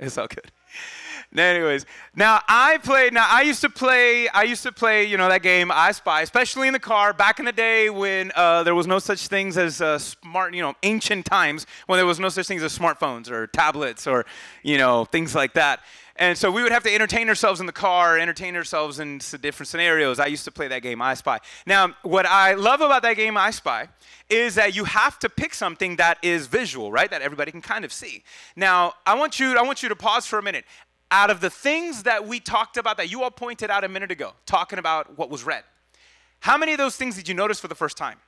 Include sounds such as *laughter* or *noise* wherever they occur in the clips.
*laughs* It's all good. Anyways, now I played. Now I used to play. I used to play. You know that game, I Spy, especially in the car back in the day when uh, there was no such things as uh, smart. You know, ancient times when there was no such things as smartphones or tablets or you know things like that. And so we would have to entertain ourselves in the car, entertain ourselves in different scenarios. I used to play that game, I Spy. Now, what I love about that game, I Spy, is that you have to pick something that is visual, right? That everybody can kind of see. Now, I want you, I want you to pause for a minute out of the things that we talked about that you all pointed out a minute ago, talking about what was red, how many of those things did you notice for the first time?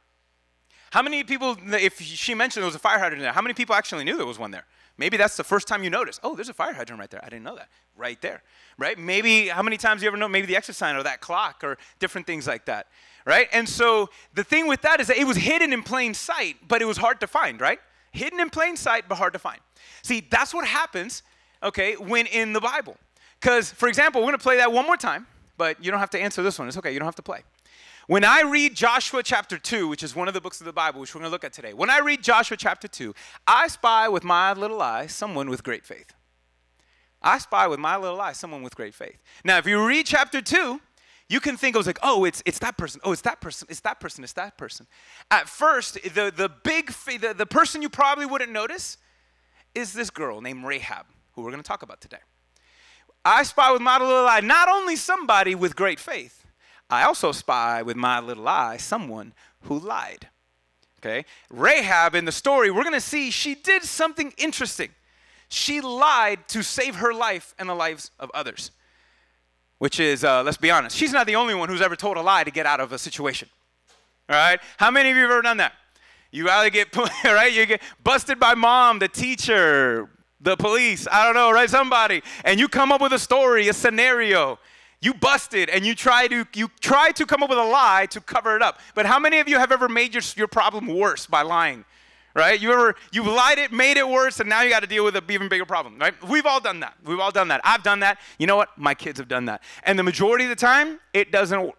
How many people, if she mentioned there was a fire hydrant there, how many people actually knew there was one there? Maybe that's the first time you notice, Oh, there's a fire hydrant right there. I didn't know that. Right there. Right? Maybe how many times you ever know maybe the exit sign or that clock or different things like that. Right? And so the thing with that is that it was hidden in plain sight, but it was hard to find, right? Hidden in plain sight, but hard to find. See, that's what happens okay, when in the Bible. Because, for example, we're going to play that one more time, but you don't have to answer this one. It's okay, you don't have to play. When I read Joshua chapter 2, which is one of the books of the Bible, which we're going to look at today, when I read Joshua chapter 2, I spy with my little eye someone with great faith. I spy with my little eye someone with great faith. Now, if you read chapter 2, you can think it was like, oh, it's, it's that person, oh, it's that person, it's that person, it's that person. At first, the, the big, the, the person you probably wouldn't notice is this girl named Rahab who we're going to talk about today. I spy with my little eye not only somebody with great faith, I also spy with my little eye someone who lied. Okay? Rahab in the story, we're going to see she did something interesting. She lied to save her life and the lives of others. Which is, uh, let's be honest, she's not the only one who's ever told a lie to get out of a situation. All right? How many of you have ever done that? You either get, *laughs* right? You get busted by mom, the teacher, the police, I don't know, right? Somebody, and you come up with a story, a scenario. You busted and you try to you try to come up with a lie to cover it up. But how many of you have ever made your, your problem worse by lying? Right? You ever you lied it, made it worse, and now you got to deal with an even bigger problem, right? We've all done that. We've all done that. I've done that. You know what? My kids have done that. And the majority of the time, it doesn't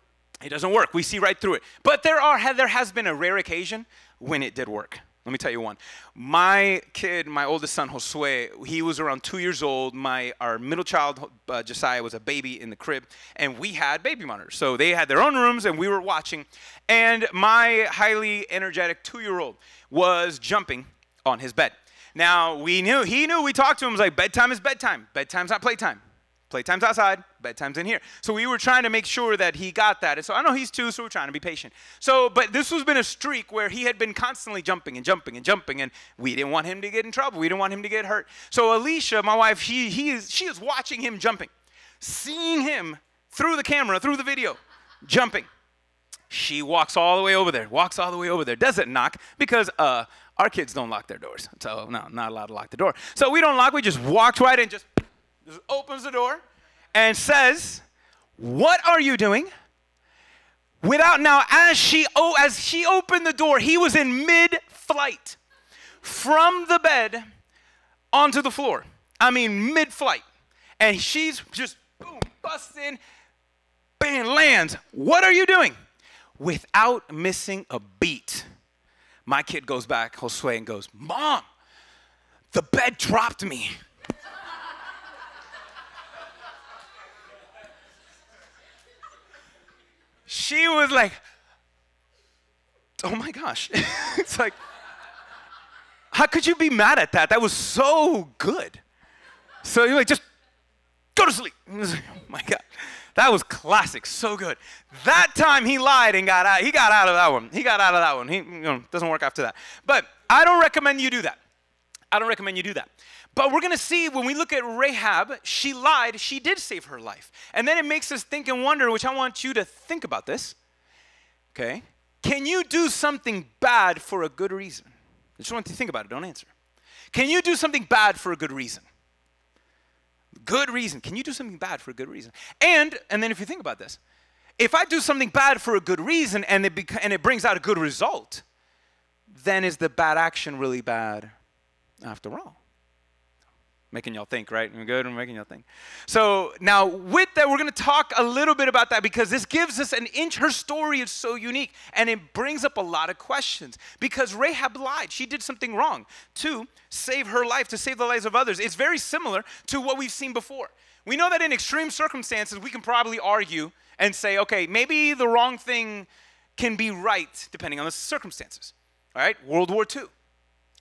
it doesn't work. We see right through it. But there are there has been a rare occasion when it did work. Let me tell you one. My kid, my oldest son, Josue, he was around two years old. My our middle child, uh, Josiah, was a baby in the crib, and we had baby monitors. So they had their own rooms, and we were watching. And my highly energetic two-year-old was jumping on his bed. Now we knew he knew. We talked to him. Was like bedtime is bedtime. Bedtime's not playtime. Playtime's outside, bedtime's in here. So we were trying to make sure that he got that. And so I know he's two, so we're trying to be patient. So, but this has been a streak where he had been constantly jumping and jumping and jumping, and we didn't want him to get in trouble. We didn't want him to get hurt. So Alicia, my wife, she, he is, she is watching him jumping, seeing him through the camera, through the video, jumping. She walks all the way over there, walks all the way over there, doesn't knock because uh, our kids don't lock their doors. So, no, not allowed to lock the door. So we don't lock, we just walked right in, just just opens the door and says, What are you doing? Without now, as she oh, as she opened the door, he was in mid-flight from the bed onto the floor. I mean, mid-flight. And she's just boom, busting, bam, lands. What are you doing? Without missing a beat. My kid goes back, Josue, and goes, Mom, the bed dropped me. She was like, oh my gosh. *laughs* it's like, how could you be mad at that? That was so good. So you're like, just go to sleep. Like, *laughs* oh my God. That was classic, so good. That time he lied and got out. He got out of that one. He got out of that one. He you know, doesn't work after that. But I don't recommend you do that. I don't recommend you do that. But we're going to see when we look at Rahab, she lied, she did save her life. And then it makes us think and wonder, which I want you to think about this. Okay? Can you do something bad for a good reason? I just want you to think about it, don't answer. Can you do something bad for a good reason? Good reason. Can you do something bad for a good reason? And and then if you think about this, if I do something bad for a good reason and it beca- and it brings out a good result, then is the bad action really bad after all? Making y'all think, right? We're good. We're making y'all think. So now, with that, we're going to talk a little bit about that because this gives us an inch. Her story is so unique, and it brings up a lot of questions because Rahab lied. She did something wrong to save her life, to save the lives of others. It's very similar to what we've seen before. We know that in extreme circumstances, we can probably argue and say, okay, maybe the wrong thing can be right depending on the circumstances. All right, World War II.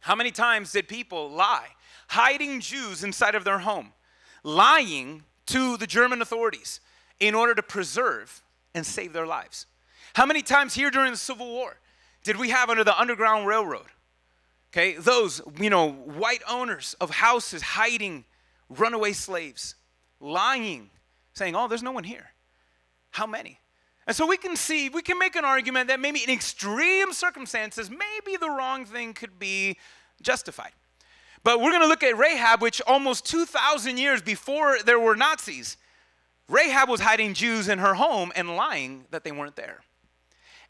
How many times did people lie? Hiding Jews inside of their home, lying to the German authorities in order to preserve and save their lives. How many times here during the Civil War did we have under the Underground Railroad? Okay, those, you know, white owners of houses hiding runaway slaves, lying, saying, oh, there's no one here. How many? And so we can see, we can make an argument that maybe in extreme circumstances, maybe the wrong thing could be justified. But we're going to look at Rahab, which almost 2,000 years before there were Nazis, Rahab was hiding Jews in her home and lying that they weren't there.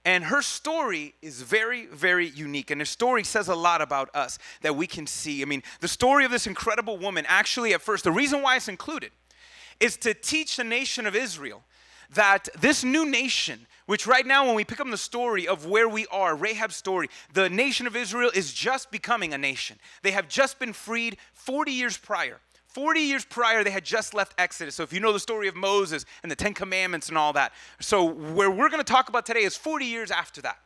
And her story is very, very unique. And her story says a lot about us that we can see. I mean, the story of this incredible woman, actually, at first, the reason why it's included is to teach the nation of Israel that this new nation which right now, when we pick up the story of where we are, Rahab's story, the nation of Israel is just becoming a nation. They have just been freed 40 years prior. 40 years prior, they had just left Exodus. So if you know the story of Moses and the Ten Commandments and all that. So where we're going to talk about today is 40 years after that.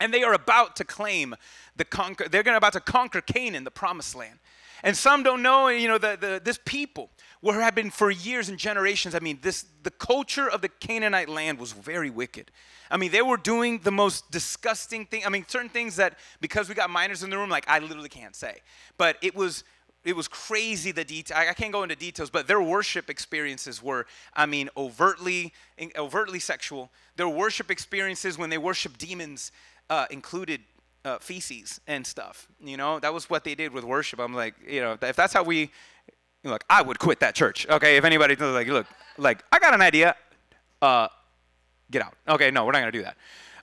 And they are about to claim the conquer, they're going to about to conquer Canaan, the promised land. And some don't know, you know, the, the, this people where have been for years and generations. I mean, this the culture of the Canaanite land was very wicked. I mean, they were doing the most disgusting thing. I mean, certain things that because we got minors in the room, like I literally can't say. But it was it was crazy the detail. I can't go into details, but their worship experiences were, I mean, overtly overtly sexual. Their worship experiences when they worship demons uh, included uh, feces and stuff. You know, that was what they did with worship. I'm like, you know, if that's how we, like, I would quit that church. Okay, if anybody like, look, like, I got an idea. Uh, get out. Okay, no, we're not gonna do that.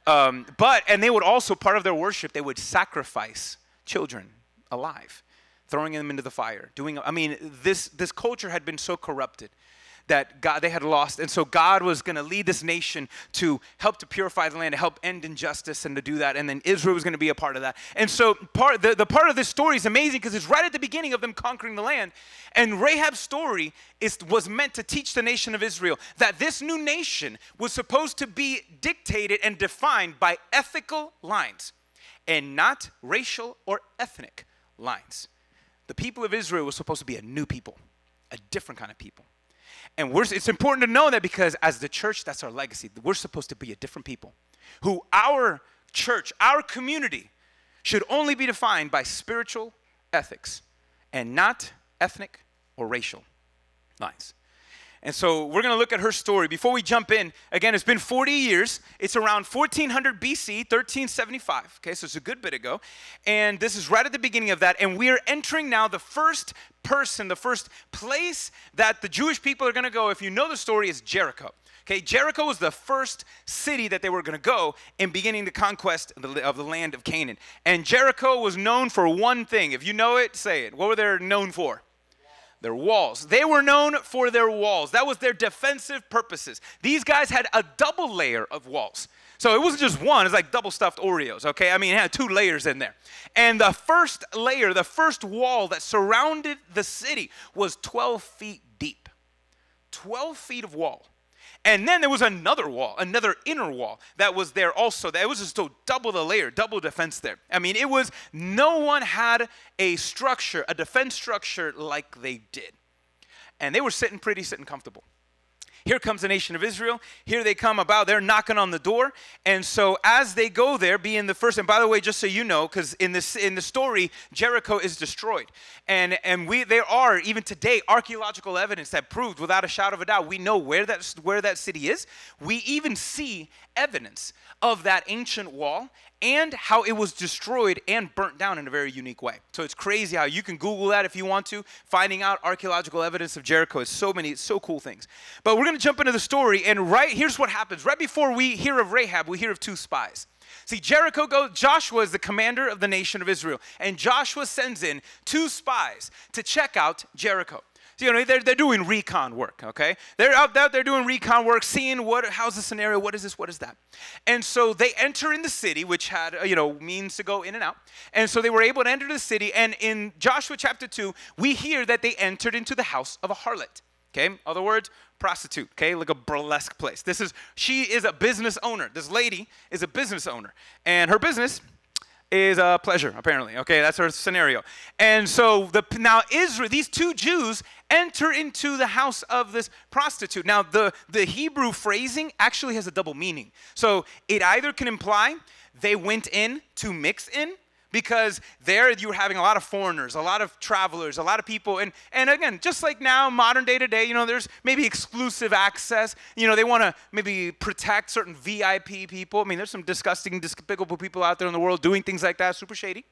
Um, but and they would also part of their worship, they would sacrifice children alive, throwing them into the fire. Doing, I mean, this this culture had been so corrupted that God they had lost. And so God was going to lead this nation to help to purify the land, to help end injustice and to do that. And then Israel was going to be a part of that. And so part the, the part of this story is amazing because it's right at the beginning of them conquering the land. And Rahab's story is was meant to teach the nation of Israel that this new nation was supposed to be dictated and defined by ethical lines and not racial or ethnic lines. The people of Israel was supposed to be a new people, a different kind of people. And it's important to know that because as the church, that's our legacy. We're supposed to be a different people who our church, our community, should only be defined by spiritual ethics and not ethnic or racial lines. And so we're going to look at her story. Before we jump in, again, it's been 40 years. It's around 1400 BC, 1375. Okay, so it's a good bit ago. And this is right at the beginning of that. And we are entering now the first person, the first place that the Jewish people are going to go. If you know the story, is Jericho. Okay, Jericho was the first city that they were going to go in beginning the conquest of the, of the, land of Canaan. And Jericho was known for one thing. If you know it, say it. What were they known for? Their walls. They were known for their walls. That was their defensive purposes. These guys had a double layer of walls. So it wasn't just one, it's like double stuffed Oreos, okay? I mean, it had two layers in there. And the first layer, the first wall that surrounded the city was 12 feet deep. 12 feet of wall. And then there was another wall, another inner wall that was there also. That was just double the layer, double defense there. I mean, it was no one had a structure, a defense structure like they did. And they were sitting pretty, sitting comfortable. Here comes the nation of Israel. Here they come about. They're knocking on the door. And so as they go there, being the first, and by the way, just so you know, because in this in the story, Jericho is destroyed. And and we there are even today archaeological evidence that proved without a shadow of a doubt, we know where that where that city is. We even see evidence of that ancient wall and how it was destroyed and burnt down in a very unique way. So it's crazy how you can Google that if you want to, finding out archaeological evidence of Jericho. It's so many, so cool things. But we're going to jump into the story, and right here's what happens. Right before we hear of Rahab, we hear of two spies. See, Jericho goes, Joshua is the commander of the nation of Israel, and Joshua sends in two spies to check out Jericho. You know, they're, they're doing recon work, okay? They're out there, they're doing recon work, seeing what, how's the scenario, what is this, what is that? And so they enter in the city, which had, uh, you know, means to go in and out. And so they were able to enter the city, and in Joshua chapter 2, we hear that they entered into the house of a harlot. Okay, other words, prostitute. Okay, like a burlesque place. This is she is a business owner. This lady is a business owner, and her business is a pleasure. Apparently, okay, that's her scenario. And so the now Israel, these two Jews enter into the house of this prostitute. Now the the Hebrew phrasing actually has a double meaning. So it either can imply they went in to mix in because there you were having a lot of foreigners, a lot of travelers, a lot of people. And, and again, just like now, modern day today, you know, there's maybe exclusive access. You know, they want to maybe protect certain VIP people. I mean, there's some disgusting, despicable people out there in the world doing things like that, super shady.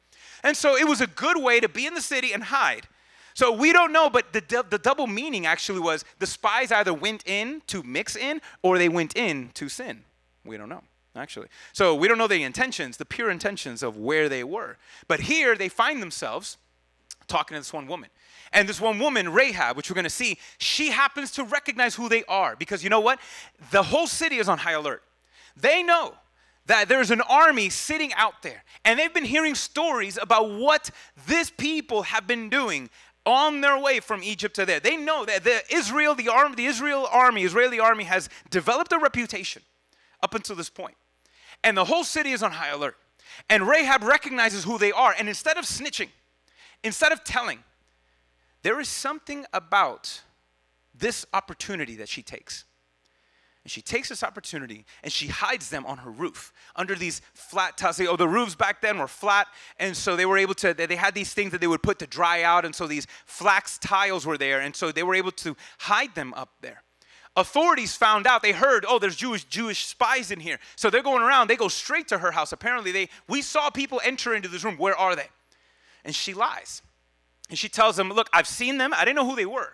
And so it was a good way to be in the city and hide. So we don't know, but the, the double meaning actually was the spies either went in to mix in or they went in to sin. We don't know actually. So we don't know the intentions, the pure intentions of where they were. But here they find themselves talking to this one woman. And this one woman, Rahab, which we're to see, she happens to recognize who they are because you know what? The whole city is on high alert. They know that there's an army sitting out there and they've been hearing stories about what this people have been doing on their way from Egypt to there. They know that the Israel, the army, the Israel army, Israeli army has developed a reputation up until this point and the whole city is on high alert. And Rahab recognizes who they are. And instead of snitching, instead of telling, there is something about this opportunity that she takes. And she takes this opportunity and she hides them on her roof under these flat tiles. Oh, the roofs back then were flat. And so they were able to, they had these things that they would put to dry out. And so these flax tiles were there. And so they were able to hide them up there authorities found out. They heard oh there's jewish jewish spies in here. So they're going around. They go straight to her house. Apparently they we saw people enter into this room. Where are they? And she lies. And she tells them look i've seen them. I didn't know who they were.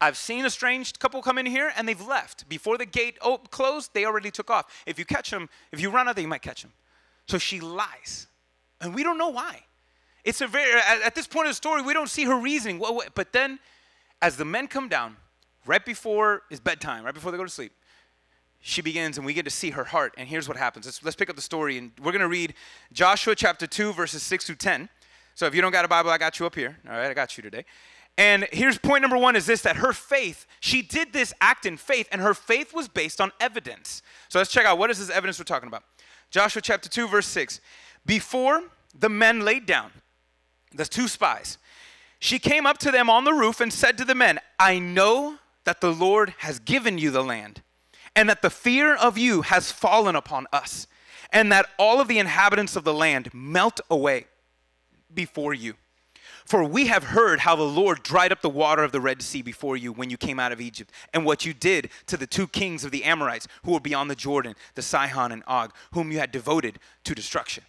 I've seen a strange couple come in here and they've left. Before the gate closed they already took off. If you catch them if you run out there you might catch them so she lies. And we don't know why. It's a very at, this point of the story we don't see her reasoning. But then as the men come down right before it's bedtime, right before they go to sleep, she begins and we get to see her heart. And here's what happens. Let's, let's pick up the story. And we're going to read Joshua chapter 2, verses 6 through 10. So if you don't got a Bible, I got you up here. All right, I got you today. And here's point number one is this that her faith, she did this act in faith, and her faith was based on evidence. So let's check out what is this evidence we're talking about. Joshua chapter 2, verse 6. Before the men laid down, the two spies, she came up to them on the roof and said to the men, I know that the Lord has given you the land, and that the fear of you has fallen upon us, and that all of the inhabitants of the land melt away before you. For we have heard how the Lord dried up the water of the Red Sea before you when you came out of Egypt, and what you did to the two kings of the Amorites who were beyond the Jordan, the Sihon and Og, whom you had devoted to destruction.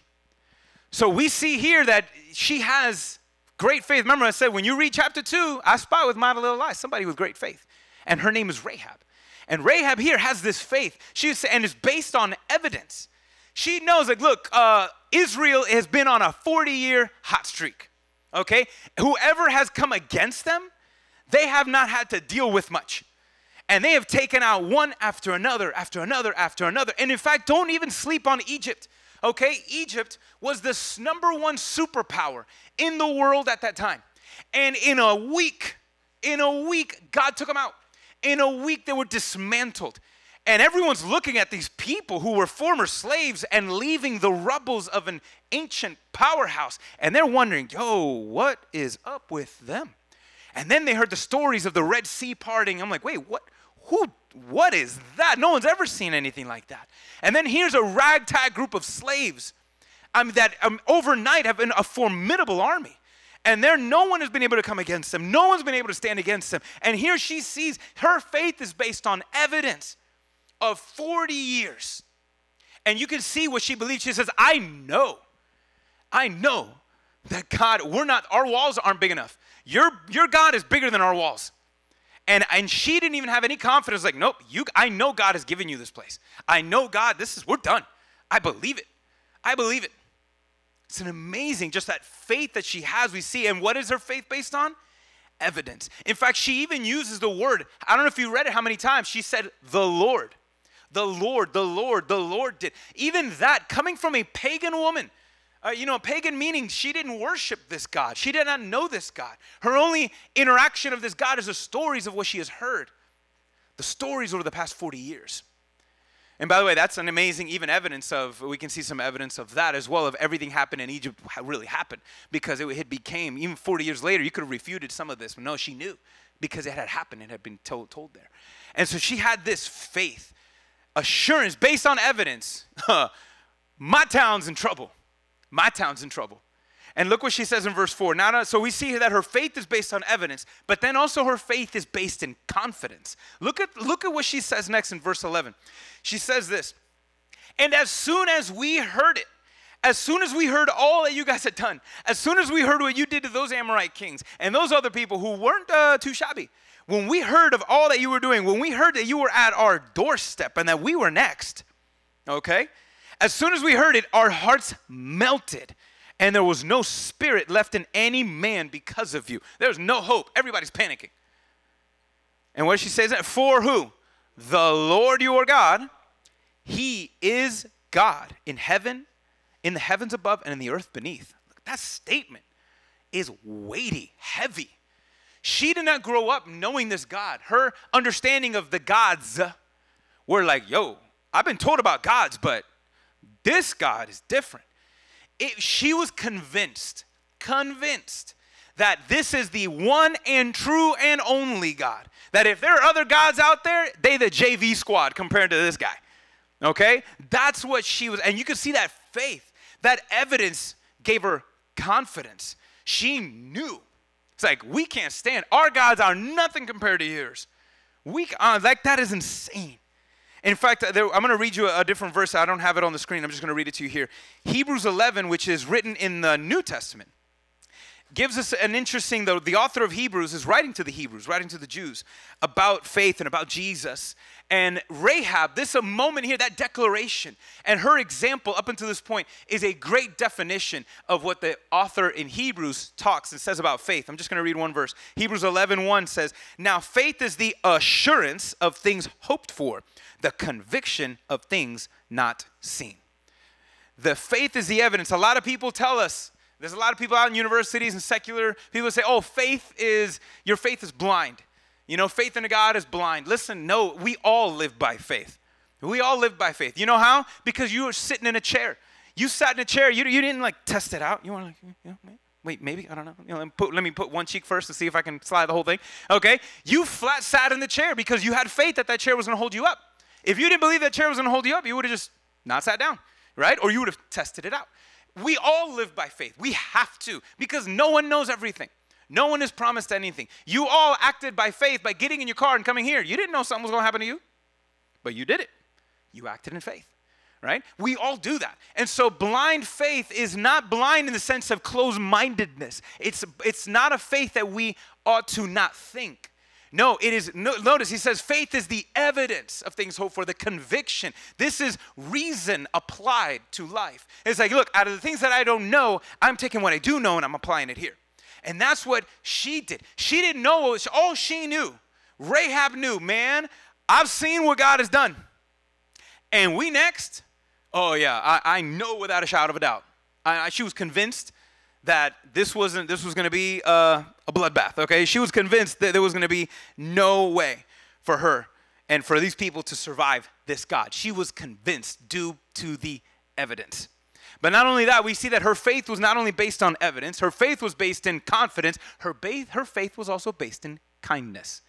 So we see here that she has great faith. Remember, I said when you read chapter 2, I spy with my little eyes somebody with great faith and her name is Rahab. And Rahab here has this faith. She's and it's based on evidence. She knows, like, look, uh, Israel has been on a 40-year hot streak. Okay, whoever has come against them, they have not had to deal with much. And they have taken out one after another, after another, after another. And in fact, don't even sleep on Egypt. Okay, Egypt was the number one superpower in the world at that time. And in a week, in a week, God took them out. In a week, they were dismantled. And everyone's looking at these people who were former slaves and leaving the rubbles of an ancient powerhouse. And they're wondering, yo, what is up with them? And then they heard the stories of the Red Sea parting. I'm like, wait, what? Who? What is that? No one's ever seen anything like that. And then here's a ragtag group of slaves mean, that um, overnight have been a formidable army and there no one has been able to come against them. No one's been able to stand against them. And here she sees her faith is based on evidence of 40 years. And you can see what she believes. She says, I know, I know that God, we're not, our walls aren't big enough. Your, your God is bigger than our walls. And, and she didn't even have any confidence, like, nope, you, I know God has given you this place. I know God, this is, we're done. I believe it. I believe it. It's an amazing, just that faith that she has, we see. And what is her faith based on? Evidence. In fact, she even uses the word. I don't know if you read it how many times. She said, the Lord. The Lord, the Lord, the Lord did. Even that, coming from a pagan woman, uh, you know, pagan meaning she didn't worship this God. She did not know this God. Her only interaction of this God is the stories of what she has heard, the stories over the past 40 years. And by the way, that's an amazing even evidence of, we can see some evidence of that as well, of everything happened in Egypt really happened because it became, even 40 years later, you could have refuted some of this, but no, she knew because it had happened, it had been told, told there. And so she had this faith, assurance based on evidence. *laughs* My town's in trouble. My town's in trouble. And look what she says in verse 4. Now, so we see that her faith is based on evidence, but then also her faith is based in confidence. Look at, look at what she says next in verse 11. She says this And as soon as we heard it, as soon as we heard all that you guys had done, as soon as we heard what you did to those Amorite kings and those other people who weren't uh, too shabby, when we heard of all that you were doing, when we heard that you were at our doorstep and that we were next, okay? As soon as we heard it, our hearts melted and there was no spirit left in any man because of you. There's no hope. Everybody's panicking. And what she says that for who? The Lord your God, He is God in heaven, in the heavens above, and in the earth beneath. That statement is weighty, heavy. She did not grow up knowing this God. Her understanding of the gods were like, yo, I've been told about gods, but this God is different it, she was convinced, convinced that this is the one and true and only God. That if there are other gods out there, they the JV squad compared to this guy. Okay? That's what she was, and you can see that faith, that evidence gave her confidence. She knew. It's like, we can't stand. Our gods are nothing compared to yours. We, uh, like, that is insane. In fact, there, I'm going to read you a, a, different verse. I don't have it on the screen. I'm just going to read it to you here. Hebrews 11, which is written in the New Testament, gives us an interesting, though the author of Hebrews is writing to the Hebrews, writing to the Jews about faith and about Jesus. And Rahab, this a moment here, that declaration and her example up until this point is a great definition of what the author in Hebrews talks and says about faith. I'm just going to read one verse. Hebrews 11, 1 says, Now faith is the assurance of things hoped for the conviction of things not seen. The faith is the evidence. A lot of people tell us, there's a lot of people out in universities and secular people say, oh, faith is, your faith is blind. You know, faith in a God is blind. Listen, no, we all live by faith. We all live by faith. You know how? Because you were sitting in a chair. You sat in a chair. You, you didn't like test it out. You want like, wait, maybe I don't know. You know let, me put, let me put one cheek first to see if I can slide the whole thing. Okay, you flat sat in the chair because you had faith that that chair was going to hold you up. If you didn't believe that chair was going to hold you up, you would have just not sat down, right? Or you would have tested it out. We all live by faith. We have to because no one knows everything. No one is promised anything. You all acted by faith by getting in your car and coming here. You didn't know something was going to happen to you, but you did it. You acted in faith, right? We all do that. And so blind faith is not blind in the sense of closed mindedness, it's, it's not a faith that we ought to not think. No, it is, no, notice he says faith is the evidence of things hoped for, the conviction. This is reason applied to life. It's like, look, out of the things that I don't know, I'm taking what I do know and I'm applying it here. And that's what she did. She didn't know, was, all she knew, Rahab knew, man, I've seen what God has done. And we next, oh yeah, I, I know without a shadow of a doubt. I, I, she was convinced that this wasn't this was going to be uh, a bloodbath. Okay, she was convinced that there was going to be no way for her and for these people to survive this God. She was convinced due to the evidence. But not only that, we see that her faith was not only based on evidence, her faith was based in confidence. Her, ba- her faith was also based in kindness.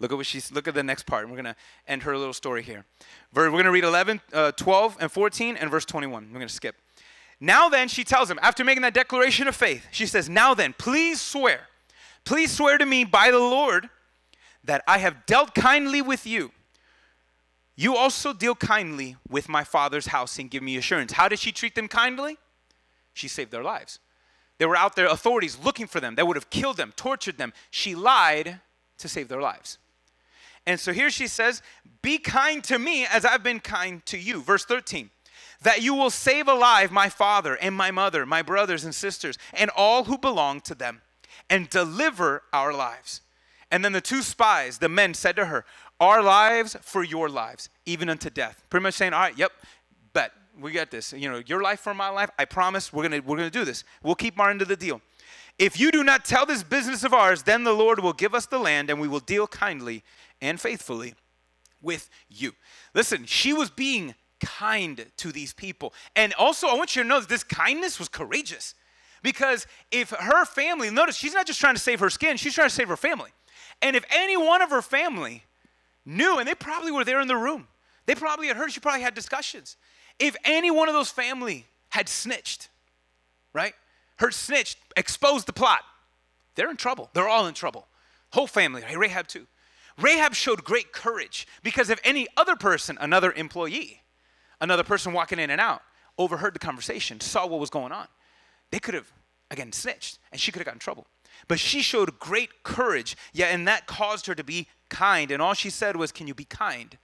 Look at what she's, look at the next part. We're going to end her little story here. We're going to read 11, uh, 12, and 14, and verse 21. We're going to skip. Now then, she tells him, after making that declaration of faith, she says, Now then, please swear, please swear to me by the Lord that I have dealt kindly with you. You also deal kindly with my father's house and give me assurance. How did she treat them kindly? She saved their lives. They were out there, authorities looking for them. They would have killed them, tortured them. She lied to save their lives. And so here she says, Be kind to me as I've been kind to you. Verse 13 that you will save alive my father and my mother, my brothers and sisters, and all who belong to them, and deliver our lives. And then the two spies, the men, said to her, Our lives for your lives, even unto death. Pretty much saying, All right, yep, bet we got this. You know, your life for my life. I promise we're gonna we're gonna do this. We'll keep our end of the deal. If you do not tell this business of ours, then the Lord will give us the land, and we will deal kindly and faithfully with you. Listen, she was being kind to these people. And also, I want you to know that this kindness was courageous. Because if her family, notice she's not just trying to save her skin, she's trying to save her family. And if any one of her family knew, and they probably were there in the room, they probably had heard, she probably had discussions. If any one of those family had snitched, right? Her snitched, exposed the plot, they're in trouble. They're all in trouble. Whole family, Rahab too. Rahab showed great courage because if any other person, another employee, another person walking in and out, overheard the conversation, saw what was going on, they could have, again, snitched and she could have gotten in trouble. But she showed great courage, yeah, and that caused her to be kind. And all she said was, Can you be kind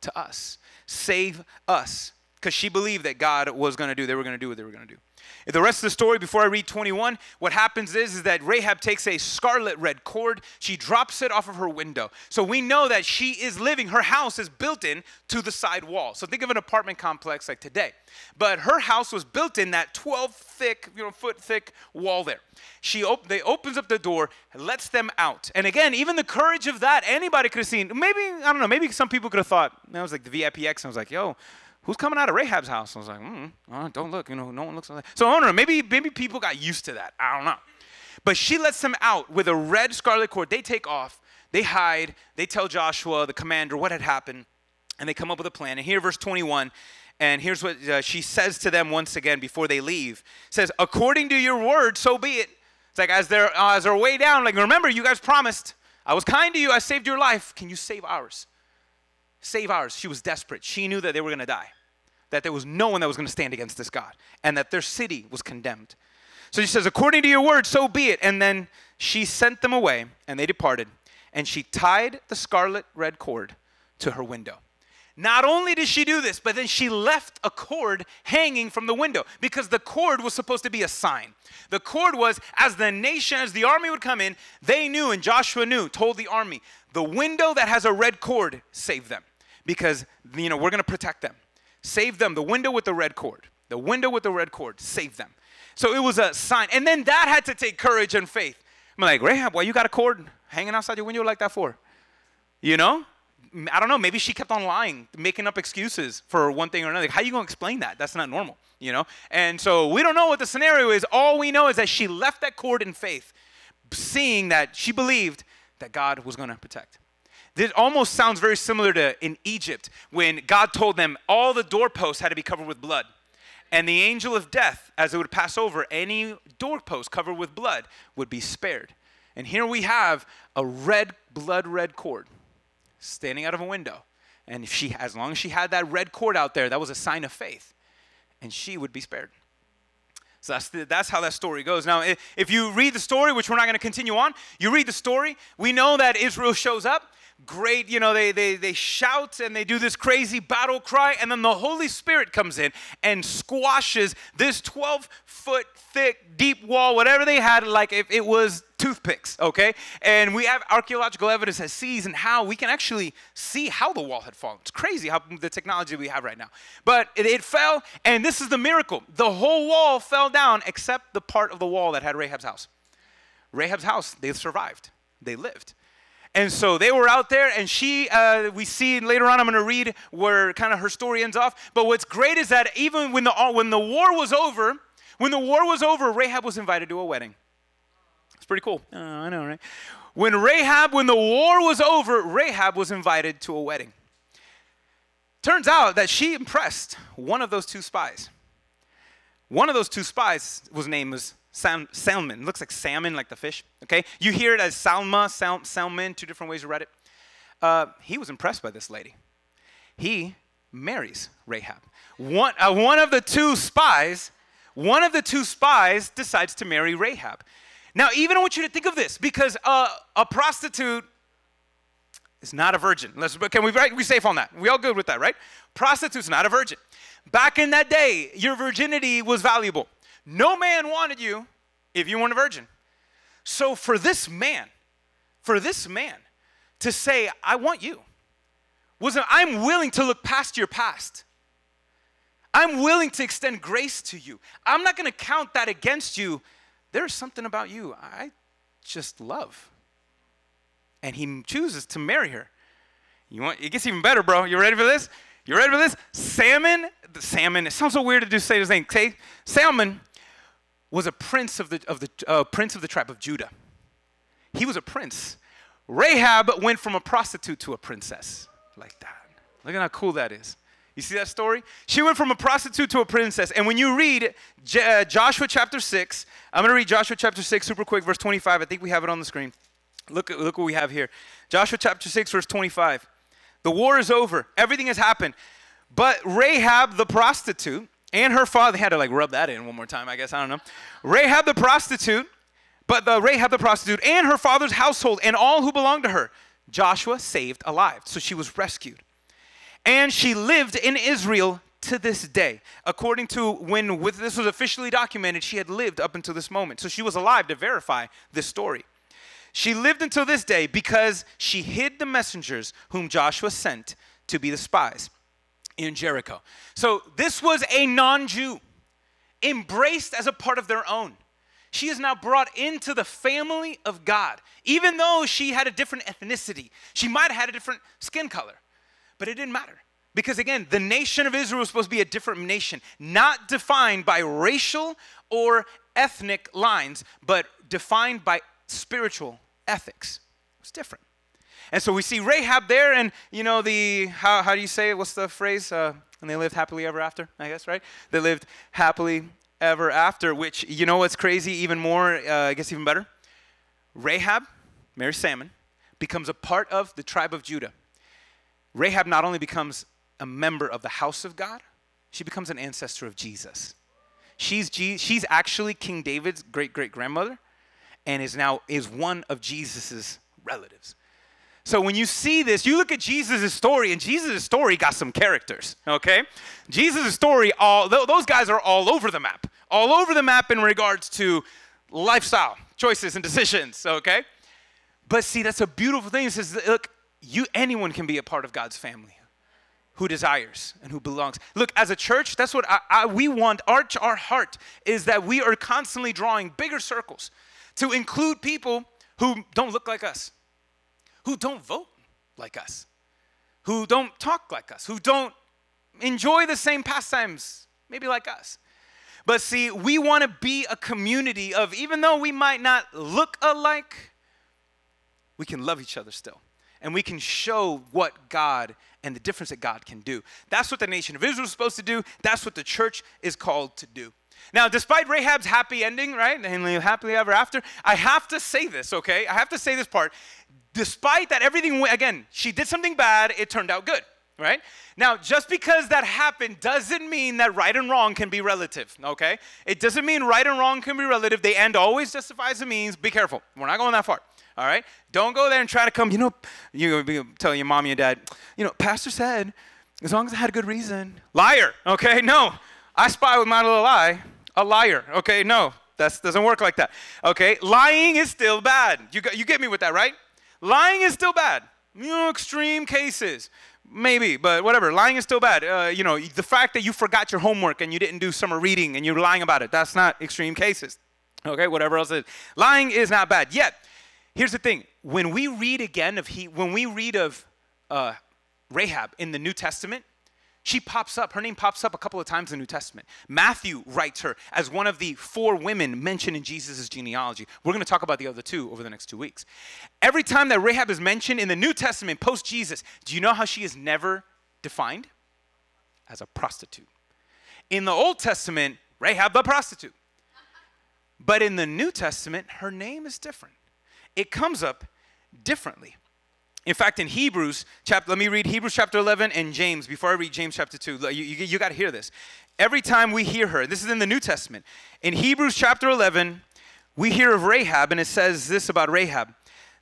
to us? Save us because she believed that God was going to do, they were going to do what they were going to do. The rest of the story, before I read 21, what happens is, is that Rahab takes a scarlet red cord, she drops it off of her window. So we know that she is living, her house is built in to the side wall. So think of an apartment complex like today. But her house was built in that 12 thick, you know, foot thick wall there. She op- they opens up the door, lets them out. And again, even the courage of that, anybody could have seen. Maybe, I don't know, maybe some people could have thought, that was like the VIPX, I was like, yo, who's coming out of Rahab's house? I was like, mm, oh, don't look, you know, no one looks like that. So I don't know, maybe, maybe people got used to that. I don't know. But she lets them out with a red scarlet cord. They take off, they hide, they tell Joshua, the commander, what had happened, and they come up with a plan. And here, verse 21, and here's what uh, she says to them once again before they leave. says, according to your word, so be it. It's like as they're, uh, as they're way down, like, remember, you guys promised, I was kind to you, I saved your life. Can you save ours? Save ours. She was desperate. She knew that they were going to die that there was no one that was going to stand against this God and that their city was condemned. So she says, According to your word, so be it. And then she sent them away and they departed. And she tied the scarlet red cord to her window. Not only did she do this, but then she left a cord hanging from the window because the cord was supposed to be a sign. The cord was as the nation, as the army would come in, they knew, and Joshua knew, told the army, the window that has a red cord, save them because, you know, we're going to protect them. Save them. The window with the red cord. The window with the red cord. Save them. So it was a sign. And then that had to take courage and faith. I'm like, Rahab, why you got a cord hanging outside your window like that for? You know? I don't know. Maybe she kept on lying, making up excuses for one thing or another. How are you going to explain that? That's not normal, you know? And so we don't know what the scenario is. All we know is that she left that cord in faith, seeing that she believed that God was going to protect. This almost sounds very similar to in Egypt when God told them all the doorposts had to be covered with blood. And the angel of death, as it would pass over, any doorpost covered with blood would be spared. And here we have a red, blood red cord standing out of a window. And if she, as long as she had that red cord out there, that was a sign of faith. And she would be spared. So that's, the, that's how that story goes. Now, if you read the story, which we're not going to continue on, you read the story, we know that Israel shows up great, you know, they, they, they shout and they do this crazy battle cry, and then the Holy Spirit comes in and squashes this 12 foot thick, deep wall, whatever they had, like if it was toothpicks, okay? And we have archaeological evidence that sees and how we can actually see how the wall had fallen. It's crazy how the technology we have right now. But it, it fell, and this is the miracle. The whole wall fell down except the part of the wall that had Rahab's house. Rahab's house, they survived. They lived. And so they were out there, and she, uh, we see later on, I'm going to read where kind of her story ends off. But what's great is that even when the, when the war was over, when the war was over, Rahab was invited to a wedding. It's pretty cool. Oh, I know, right? When Rahab, when the war was over, Rahab was invited to a wedding. Turns out that she impressed one of those two spies. One of those two spies was named was Sam, salmon. Looks like salmon, like the fish. Okay, you hear it as salma, sal, salmon. Two different ways to read it. Uh, he was impressed by this lady. He marries Rahab. One, uh, one of the two spies, one of the two spies decides to marry Rahab. Now, even I want you to think of this because uh, a prostitute is not a virgin. Let's, can we, right, we safe on that? We all good with that, right? Prostitute's not a virgin. Back in that day, your virginity was valuable. No man wanted you if you weren't a virgin. So for this man, for this man to say, I want you, was I'm willing to look past your past. I'm willing to extend grace to you. I'm not going to count that against you. There's something about you I just love. And he chooses to marry her. You want it gets even better, bro. You ready for this? You ready for this? Salmon, the salmon, it sounds so weird to do say his name. Say, Salmon was a prince of the of the uh, prince of the tribe of Judah. He was a prince. Rahab went from a prostitute to a princess like that. Look at how cool that is. You see that story? She went from a prostitute to a princess. And when you read J- uh, Joshua chapter 6, I'm going to read Joshua chapter 6 super quick, verse 25. I think we have it on the screen. Look, look what we have here. Joshua chapter 6, verse 25. The war is over, everything has happened. But Rahab the prostitute and her father, had to like rub that in one more time, I guess, I don't know. Rahab the prostitute, but the Rahab the prostitute and her father's household and all who belonged to her Joshua saved alive. So she was rescued. And she lived in Israel to this day. According to when this was officially documented, she had lived up until this moment. So she was alive to verify this story. She lived until this day because she hid the messengers whom Joshua sent to be the spies in Jericho. So this was a non Jew, embraced as a part of their own she is now brought into the family of God. Even though she had a different ethnicity, she might have had a different skin color, but it didn't matter. Because again, the nation of Israel was supposed to be a different nation, not defined by racial or ethnic lines, but defined by spiritual ethics. It was different. And so we see Rahab there, and you know, the, how, how do you say it? What's the phrase? Uh, and they lived happily ever after, I guess, right? They lived happily ever after, which, you know what's crazy even more, uh, I guess even better? Rahab, Mary Salmon, becomes a part of the tribe of Judah. Rahab not only becomes a member of the house of God, she becomes an ancestor of Jesus. She's, G- she's actually King David's great great grandmother and is now is one of Jesus's relatives. So when you see this, you look at Jesus' story, and Jesus' story got some characters, okay? Jesus' story, all those guys are all over the map, all over the map in regards to lifestyle choices and decisions, okay? But see, that's a beautiful thing. It says, look, you anyone can be a part of God's family who desires and who belongs. Look, as a church, that's what I, I, we want. Our, our heart is that we are constantly drawing bigger circles to include people who don't look like us who don't vote like us, who don't talk like us, who don't enjoy the same pastimes, maybe like us. But see, we want to be a community of, even though we might not look alike, we can love each other still. And we can show what God and the difference that God can do. That's what the nation of Israel is supposed to do. That's what the church is called to do. Now, despite Rahab's happy ending, right? And happily ever after, I have to say this, okay? I have to say this part despite that everything went, again, she did something bad, it turned out good, right? Now, just because that happened doesn't mean that right and wrong can be relative, okay? It doesn't mean right and wrong can be relative. The end always justifies the means. Be careful. We're not going that far. All right? Don't go there and try to come, you know, you tell your mommy and dad, you know, pastor said, as long as I had a good reason. Liar, okay? No. I spy with my little eye. A liar, okay? No. That doesn't work like that. Okay? Lying is still bad. You, you get me with that, right? Lying is still bad. You know, extreme cases. Maybe, but whatever. Lying is still bad. Uh, you know, the fact that you forgot your homework and you didn't do summer reading and you're lying about it, that's not extreme cases. Okay, whatever else is. Lying is not bad. Yet, here's the thing. When we read again of he, when we read of uh, Rahab in the New Testament, she pops up, her name pops up a couple of times in the New Testament. Matthew writes her as one of the four women mentioned in Jesus' genealogy. We're going to talk about the other two over the next two weeks. Every time that Rahab is mentioned in the New Testament post Jesus, do you know how she is never defined? As a prostitute. In the Old Testament, Rahab the prostitute. But in the New Testament, her name is different. It comes up differently. In fact, in Hebrews chapter, let me read Hebrews chapter 11 and James before I read James chapter 2. You, you, you got to hear this. Every time we hear her, this is in the New Testament. In Hebrews chapter 11, we hear of Rahab, and it says this about Rahab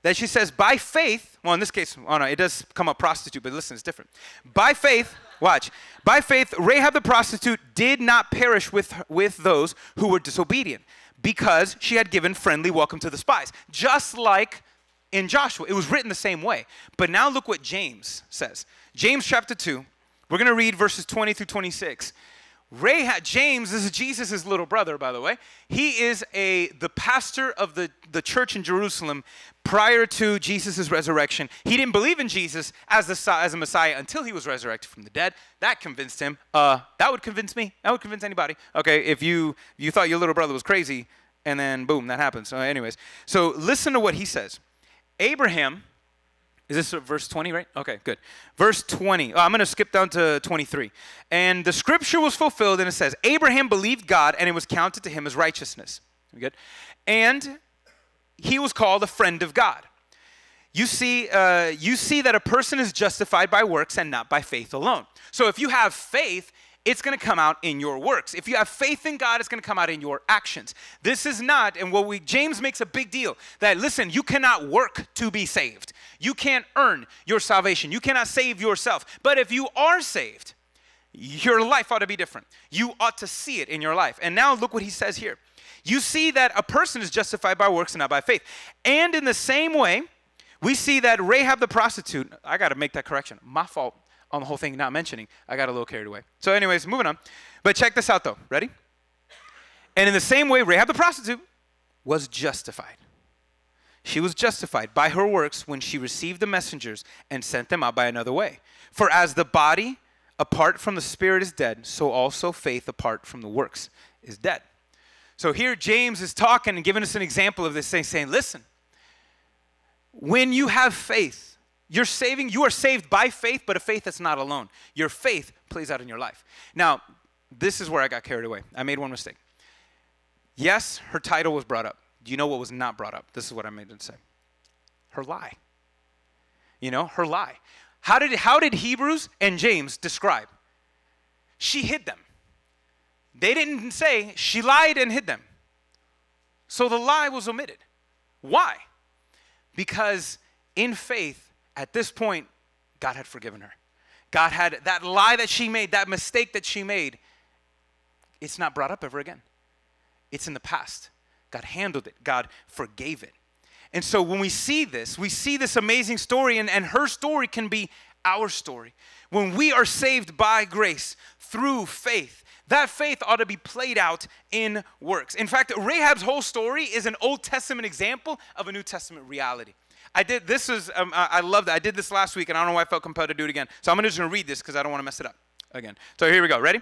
that she says, by faith, well, in this case, oh no, it does come up prostitute, but listen, it's different. By faith, watch, by faith, Rahab the prostitute did not perish with, with those who were disobedient because she had given friendly welcome to the spies. Just like in Joshua, it was written the same way. But now look what James says. James chapter 2, we're going to read verses 20 through 26. Rahab, James this is Jesus' little brother, by the way. He is a the pastor of the, the church in Jerusalem prior to Jesus' resurrection. He didn't believe in Jesus as the as a Messiah until he was resurrected from the dead. That convinced him. Uh, that would convince me. That would convince anybody. Okay, if you you thought your little brother was crazy, and then boom, that happens. So, anyways, so listen to what he says. Abraham is this verse 20, right? Okay, good. Verse 20. Oh, I'm going to skip down to 23. And the scripture was fulfilled, and it says, Abraham believed God, and it was counted to him as righteousness. Good. And he was called a friend of God. You see, uh, you see that a person is justified by works and not by faith alone. So if you have faith, it's going to come out in your works. If you have faith in God, it's going to come out in your actions. This is not, and what we James makes a big deal that listen, you cannot work to be saved. You can't earn your salvation. You cannot save yourself. But if you are saved, your life ought to be different. You ought to see it in your life. And now look what he says here. You see that a person is justified by works and not by faith. And in the same way, we see that Rahab the prostitute, I got to make that correction. My fault on the whole thing not mentioning. I got a little carried away. So, anyways, moving on. But check this out though. Ready? And in the same way, Rahab the prostitute was justified. She was justified by her works when she received the messengers and sent them out by another way. For as the body apart from the spirit is dead, so also faith apart from the works is dead. So here James is talking and giving us an example of this thing, saying, listen, when you have faith, you're saving, you are saved by faith, but a faith that's not alone. Your faith plays out in your life. Now, this is where I got carried away. I made one mistake. Yes, her title was brought up. Do you know what was not brought up? This is what I made it say. Her lie. You know, her lie. How did, how did Hebrews and James describe? She hid them. They didn't say she lied and hid them. So the lie was omitted. Why? Because in faith, at this point, God had forgiven her. God had that lie that she made, that mistake that she made, it's not brought up ever again. It's in the past. God handled it, God forgave it. And so when we see this, we see this amazing story, and, and her story can be our story. When we are saved by grace through faith, that faith ought to be played out in works. In fact, Rahab's whole story is an Old Testament example of a New Testament reality. I did this is um, I, I love that. I did this last week, and I don't know why I felt compelled to do it again. So I'm just going to read this because I don't want to mess it up again. So here we go. Ready?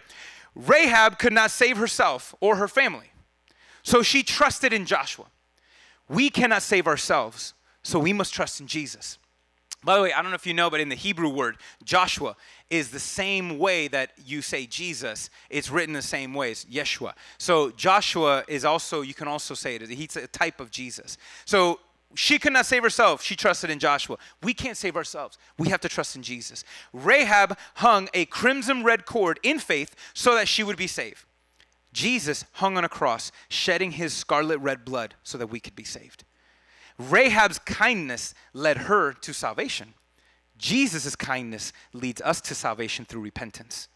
Rahab could not save herself or her family, so she trusted in Joshua. We cannot save ourselves, so we must trust in Jesus. By the way, I don't know if you know, but in the Hebrew word, Joshua is the same way that you say Jesus. It's written the same ways, Yeshua. So Joshua is also, you can also say it, he's a type of Jesus. So she could not save herself. She trusted in Joshua. We can't save ourselves. We have to trust in Jesus. Rahab hung a crimson red cord in faith so that she would be saved. Jesus hung on a cross, shedding his scarlet red blood so that we could be saved. Rahab's kindness led her to salvation. Jesus' kindness leads us to salvation through repentance.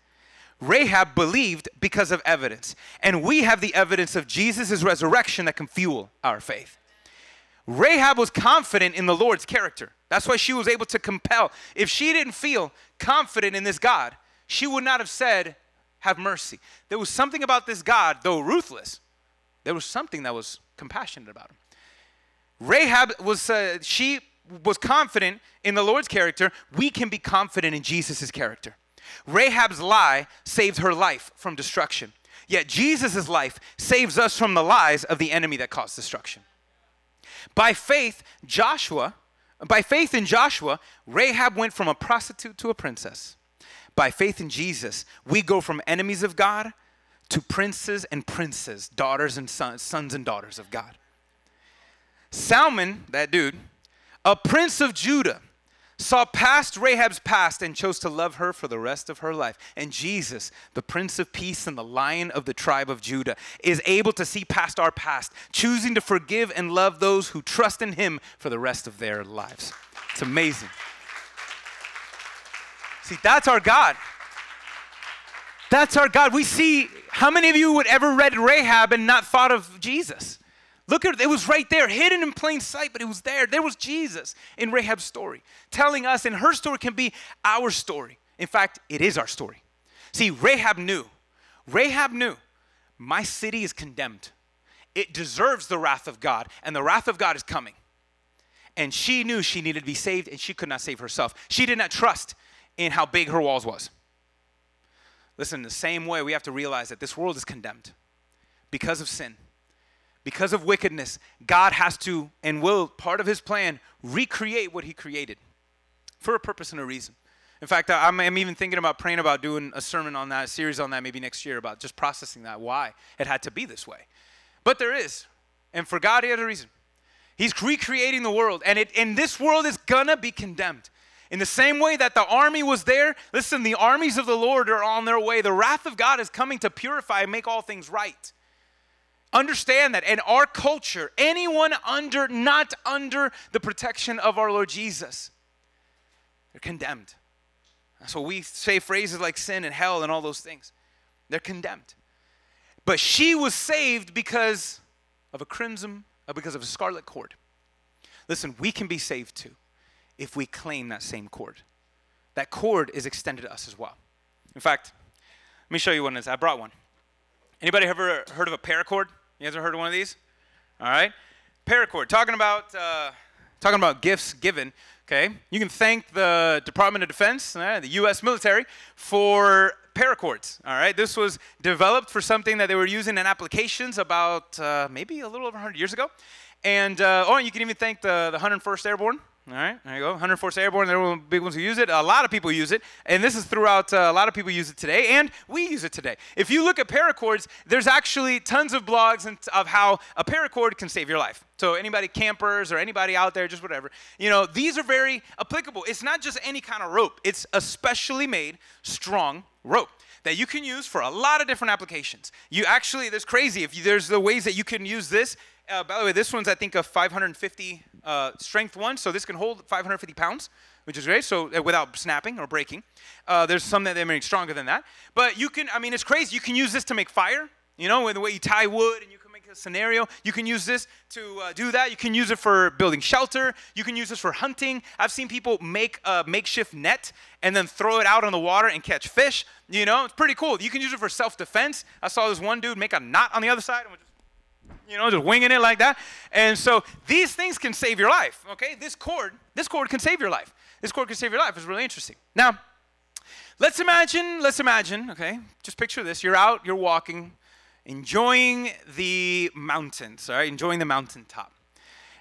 Rahab believed because of evidence, and we have the evidence of Jesus' resurrection that can fuel our faith. Rahab was confident in the Lord's character. That's why she was able to compel. If she didn't feel confident in this God, she would not have said, Have mercy. There was something about this God, though ruthless, there was something that was compassionate about him. Rahab was, uh, she was confident in the Lord's character. We can be confident in Jesus' character. Rahab's lie saved her life from destruction. Yet Jesus' life saves us from the lies of the enemy that caused destruction. By faith, Joshua, by faith in Joshua, Rahab went from a prostitute to a princess. By faith in Jesus, we go from enemies of God to princes and princes, daughters and sons, sons and daughters of God. Salmon, that dude, a prince of Judah, saw past Rahab's past and chose to love her for the rest of her life. And Jesus, the Prince of Peace and the Lion of the tribe of Judah, is able to see past our past, choosing to forgive and love those who trust in Him for the rest of their lives. It's amazing. See, that's our God. That's our God. We see how many of you would ever read Rahab and not thought of Jesus? Look at it, it was right there, hidden in plain sight, but it was there. There was Jesus in Rahab's story, telling us, and her story can be our story. In fact, it is our story. See, Rahab knew. Rahab knew my city is condemned. It deserves the wrath of God, and the wrath of God is coming. And she knew she needed to be saved, and she could not save herself. She did not trust in how big her walls was. Listen, the same way we have to realize that this world is condemned because of sin because of wickedness, God has to and will, part of his plan, recreate what he created for a purpose and a reason. In fact, I'm, I'm, even thinking about praying about doing a sermon on that, a series on that maybe next year about just processing that, why it had to be this way. But there is. And for God, he had a reason. He's recreating the world, and, it, and this world is gonna be condemned. In the same way that the army was there, listen, the armies of the Lord are on their way. The wrath of God is coming to purify and make all things right. Understand that in our culture, anyone under, not under the protection of our Lord Jesus, they're condemned. So we say phrases like sin and hell and all those things. They're condemned. But she was saved because of a crimson, uh, because of a scarlet cord. Listen, we can be saved too if we claim that same cord. That cord is extended to us as well. In fact, let me show you one. I brought one. Anybody ever heard of a paracord? You guys ever heard of one of these? All right. Paracord, talking about, uh, talking about gifts given. Okay. You can thank the Department of Defense, uh, the U.S. military, for paracords. All right. This was developed for something that they were using in applications about uh, maybe a little over 100 years ago. And, uh, oh, and you can even thank the, the 101st Airborne all right, there you go. 104th Airborne, they're one the big ones who use it. A lot of people use it, and this is throughout, uh, a lot of people use it today, and we use it today. If you look at paracords, there's actually tons of blogs of how a paracord can save your life. So anybody campers or anybody out there, just whatever, you know, these are very applicable. It's not just any kind of rope. It's a specially made, strong rope that you can use for a lot of different applications. You actually, there's crazy. If you, there's the ways that you can use this. Uh, by the way, this one's I think a 550 uh, strength one, so this can hold 550 pounds, which is great. So uh, without snapping or breaking, uh, there's some that they make stronger than that. But you can, I mean, it's crazy. You can use this to make fire. You know, the way you tie wood and you can make a scenario. You can use this to uh, do that. You can use it for building shelter. You can use this for hunting. I've seen people make a makeshift net and then throw it out on the water and catch fish. You know, it's pretty cool. You can use it for self-defense. I saw this one dude make a knot on the other side you know, just winging it like that. And so these things can save your life, okay? This cord, this cord can save your life. This cord can save your life. It's really interesting. Now, let's imagine, let's imagine, okay? Just picture this. You're out, you're walking, enjoying the mountains, all right? Enjoying the mountaintop.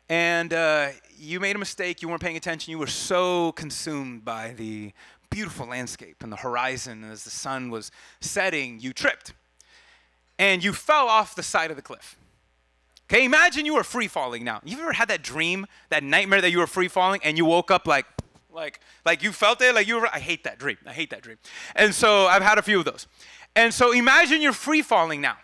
And uh, you made a mistake, you weren't paying attention, you were so consumed by the beautiful landscape and the horizon as the sun was setting, you tripped. And you fell off the side of the cliff. Okay, imagine you were free falling now. You've ever had that dream, that nightmare that you were free falling and you woke up like, like, like you felt it, like you were, I hate that dream. I hate that dream. And so I've had a few of those. And so imagine you're free falling now.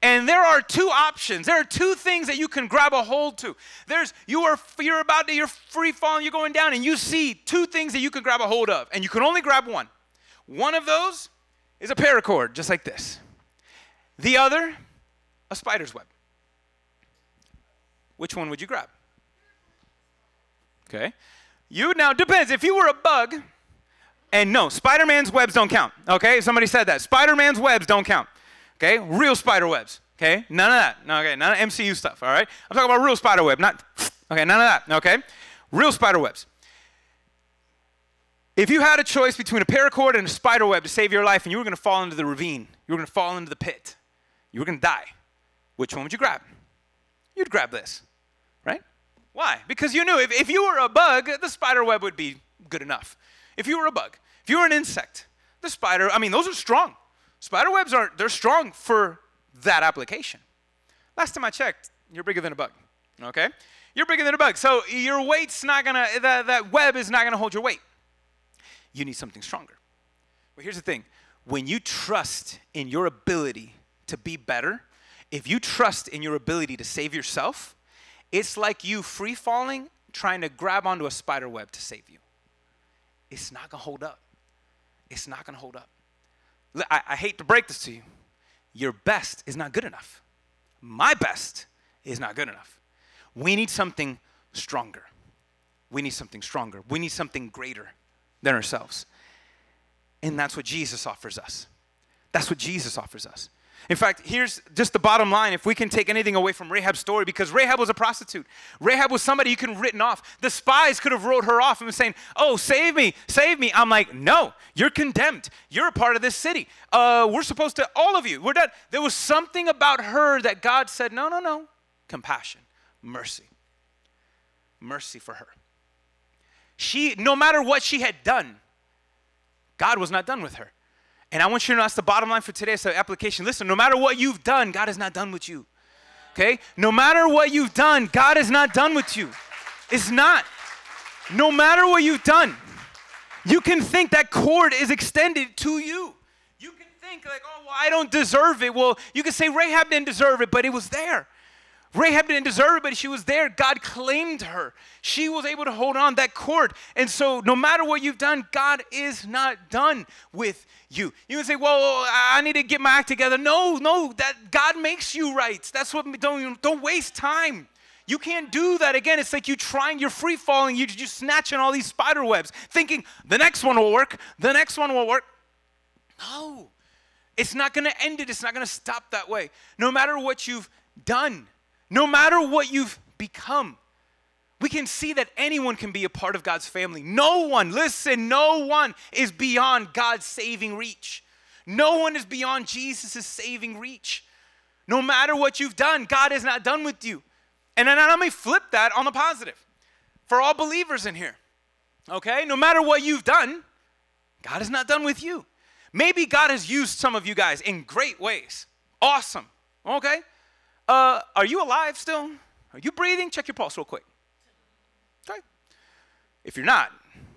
And there are two options. There are two things that you can grab a hold to. There's you are you're about to you're free falling, you're going down, and you see two things that you can grab a hold of, and you can only grab one. One of those is a paracord, just like this. The other, a spider's web which one would you grab? Okay. You now depends. If you were a bug, and no, Spider Man's webs don't count. Okay. Somebody said that. Spider Man's webs don't count. Okay. Real spider webs. Okay. None of that. No, okay. None of MCU stuff. All right. I'm talking about real spider web, not. Okay. None of that. Okay. Real spider webs. If you had a choice between a paracord and a spider web to save your life, and you were going to fall into the ravine, you were going to fall into the pit, you were going to die, which one would you grab? You'd grab this, right? Why? Because you knew if, if you were a bug, the spider web would be good enough. If you were a bug, if you were an insect, the spider, I mean, those are strong. Spider webs aren't, they're strong for that application. Last time I checked, you're bigger than a bug, okay? You're bigger than a bug. So your weight's not gonna, that, that web is not gonna hold your weight. You need something stronger. But here's the thing when you trust in your ability to be better, if you trust in your ability to save yourself, it's like you free falling trying to grab onto a spider web to save you. It's not gonna hold up. It's not gonna hold up. I, I hate to break this to you. Your best is not good enough. My best is not good enough. We need something stronger. We need something stronger. We need something greater than ourselves. And that's what Jesus offers us. That's what Jesus offers us. In fact, here's just the bottom line if we can take anything away from Rahab's story, because Rahab was a prostitute. Rahab was somebody you could have written off. The spies could have wrote her off and was saying, Oh, save me, save me. I'm like, No, you're condemned. You're a part of this city. Uh, we're supposed to, all of you, we're dead. There was something about her that God said, No, no, no. Compassion, mercy. Mercy for her. She, no matter what she had done, God was not done with her. And I want you to know that's the bottom line for today's application. Listen, no matter what you've done, God is not done with you. Okay? No matter what you've done, God is not done with you. It's not. No matter what you've done, you can think that cord is extended to you. You can think, like, oh, well, I don't deserve it. Well, you can say Rahab didn't deserve it, but it was there. Rahab didn't deserve it, but she was there. God claimed her. She was able to hold on that cord. And so, no matter what you've done, God is not done with you. You can say, "Well, I need to get my act together." No, no, that God makes you right. That's what. Don't don't waste time. You can't do that again. It's like you trying, you're free falling, you're just snatching all these spider webs, thinking the next one will work, the next one will work. No, it's not going to end it. It's not going to stop that way. No matter what you've done, no matter what you've become, we can see that anyone can be a part of God's family. No one, listen, no one is beyond God's saving reach. No one is beyond Jesus' saving reach. No matter what you've done, God is not done with you. And then let me flip that on the positive for all believers in here. Okay? No matter what you've done, God is not done with you. Maybe God has used some of you guys in great ways. Awesome. Okay? Uh, are you alive still? Are you breathing? Check your pulse real quick. Okay. If you're not,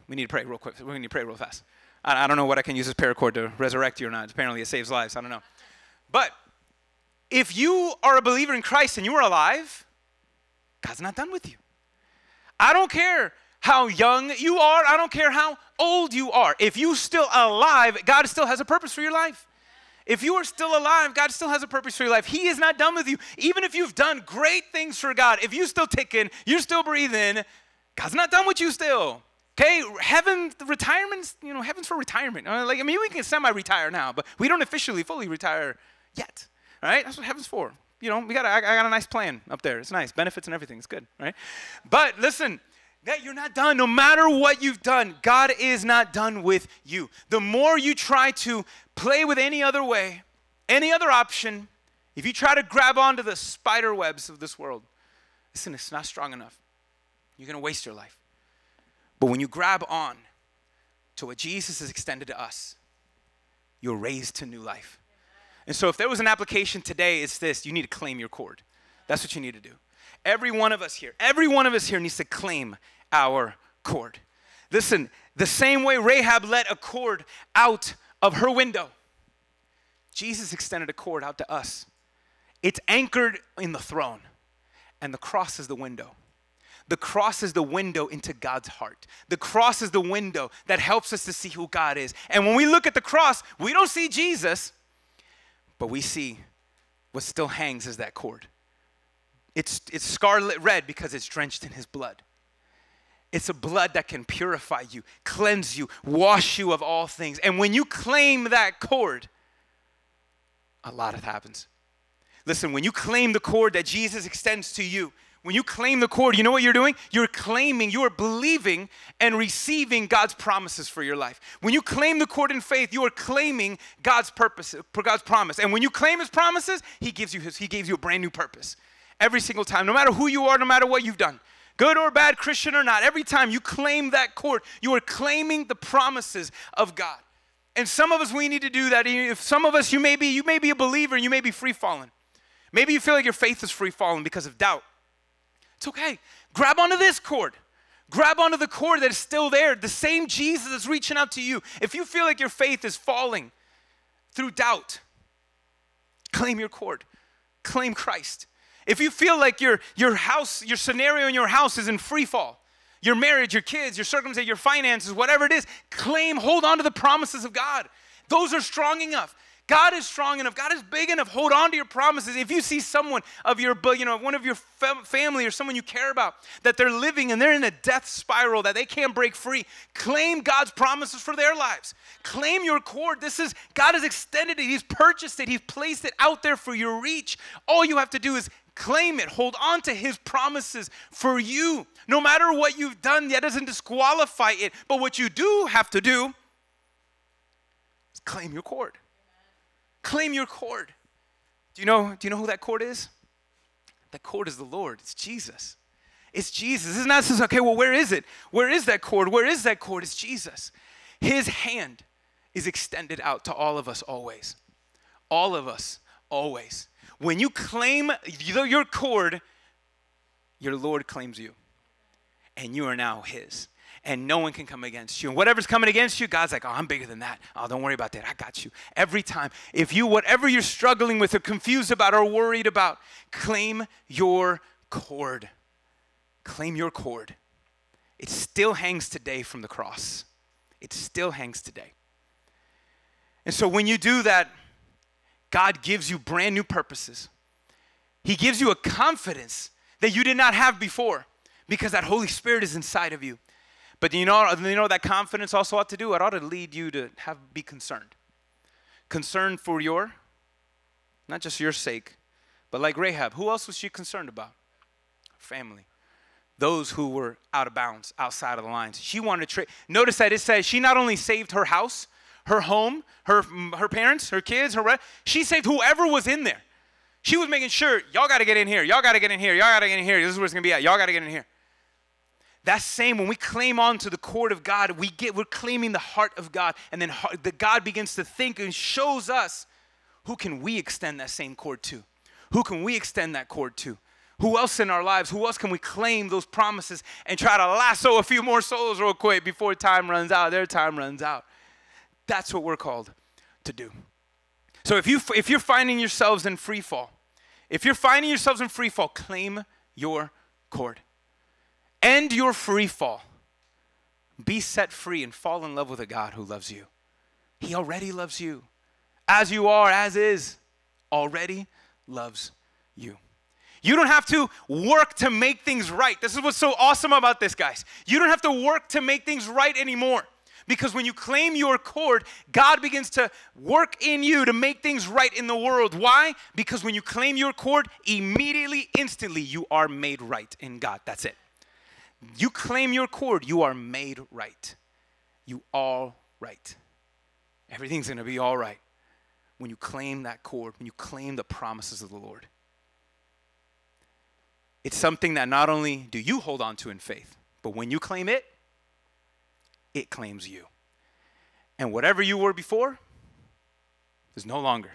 we need to pray real quick. We need to pray real fast. I, I don't know what I can use this paracord to resurrect you or not. Apparently, it saves lives. I don't know. But if you are a believer in Christ and you are alive, God's not done with you. I don't care how young you are. I don't care how old you are. If you're still alive, God still has a purpose for your life. If you are still alive, God still has a purpose for your life. He is not done with you. Even if you've done great things for God, if you still ticking, you're still breathing, God's not done with you still. Okay, heaven, retirement's, you know, heaven's for retirement. Uh, like, I mean, we can semi-retire now, but we don't officially fully retire yet. Right, that's what heaven's for. You know, we got, a, I got a nice plan up there. It's nice, benefits and everything. It's good, right? But listen, that you're not done. No matter what you've done, God is not done with you. The more you try to play with any other way, any other option, if you try to grab onto the spider webs of this world, listen, it's not strong enough. You're going to waste your life. But when you grab on to what Jesus has extended to us, you're raised to new life. And so, if there was an application today, it's this you need to claim your cord. That's what you need to do. Every one of us here, every one of us here needs to claim our cord. Listen, the same way Rahab let a cord out of her window, Jesus extended a cord out to us. It's anchored in the throne, and the cross is the window. The cross is the window into God's heart. The cross is the window that helps us to see who God is. And when we look at the cross, we don't see Jesus, but we see what still hangs is that cord. It's, it's scarlet red because it's drenched in his blood. It's a blood that can purify you, cleanse you, wash you of all things. And when you claim that cord, a lot of happens. Listen, when you claim the cord that Jesus extends to you, when you claim the cord, you know what you're doing? You're claiming, you are believing and receiving God's promises for your life. When you claim the cord in faith, you are claiming God's purpose, God's promise. And when you claim his promises, he gives you his, he gives you a brand new purpose. Every single time, no matter who you are, no matter what you've done good or bad, Christian or not, every time you claim that cord, you are claiming the promises of God. And some of us, we need to do that. If some of us, you may be, you may be a believer, you may be free falling. Maybe you feel like your faith is free falling because of doubt. It's okay. Grab onto this cord. Grab onto the cord that is still there. The same Jesus is reaching out to you. If you feel like your faith is falling through doubt, claim your cord. Claim Christ. If you feel like your, your house, your scenario in your house is in free fall, your marriage, your kids, your circumstances, your finances, whatever it is, claim, hold on to the promises of God. Those are strong enough. God is strong enough. God is big enough. Hold on to your promises. If you see someone of your, you know, one of your family or someone you care about that they're living and they're in a death spiral that they can't break free, claim God's promises for their lives. Claim your cord. This is God has extended it. He's purchased it. He's placed it out there for your reach. All you have to do is claim it. Hold on to His promises for you. No matter what you've done, that doesn't disqualify it. But what you do have to do is claim your cord. Claim your cord. Do you know, do you know who that cord is? That cord is the Lord. It's Jesus. It's Jesus. It's not just, okay, well, where is it? Where is that cord? Where is that cord? It's Jesus. His hand is extended out to all of us always. All of us always. When you claim your cord, your Lord claims you. And you are now His and no one can come against you. And whatever's coming against you, God's like, oh, I'm bigger than that. Oh, don't worry about that. I got you. Every time. If you, whatever you're struggling with or confused about or worried about, claim your cord. Claim your cord. It still hangs today from the cross. It still hangs today. And so when you do that, God gives you brand new purposes. He gives you a confidence that you did not have before because that Holy Spirit is inside of you. But you know, you know that confidence also ought to do? It ought to lead you to have be concerned. Concerned for your, not just your sake, but like Rahab, who else was she concerned about? family. Those who were out of bounds, outside of the lines. She wanted to trade. Notice that it says she not only saved her house, her home, her, her parents, her kids, her she saved whoever was in there. She was making sure y'all got to get in here, y'all got to get in here, y'all got to get in here. This is where it's gonna be at. Y'all got to get in here. That same, when we claim on to the cord of God, we get, we're claiming the heart of God. And then the God begins to think and shows us who can we extend that same cord to? Who can we extend that cord to? Who else in our lives? Who else can we claim those promises and try to lasso a few more souls real quick before time runs out, their time runs out? That's what we're called to do. So if, you, if you're finding yourselves in free fall, if you're finding yourselves in free fall, claim your cord. End your free fall. Be set free and fall in love with a God who loves you. He already loves you. As you are, as is, already loves you. You don't have to work to make things right. This is what's so awesome about this, guys. You don't have to work to make things right anymore. Because when you claim your cord, God begins to work in you to make things right in the world. Why? Because when you claim your cord, immediately, instantly, you are made right in God. That's it. You claim your cord, you are made right. You are right. Everything's going to be all right when you claim that cord, when you claim the promises of the Lord. It's something that not only do you hold on to in faith, but when you claim it, it claims you. And whatever you were before is no longer.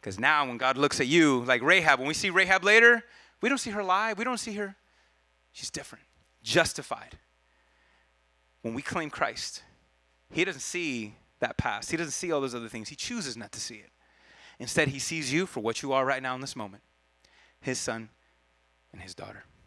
Because now, when God looks at you, like Rahab, when we see Rahab later, we don't see her lie, we don't see her. She's different justified. When we claim Christ, He doesn't see that past, He doesn't see all those other things. He chooses not to see it. Instead, He sees you for what you are right now in this moment His son and His daughter.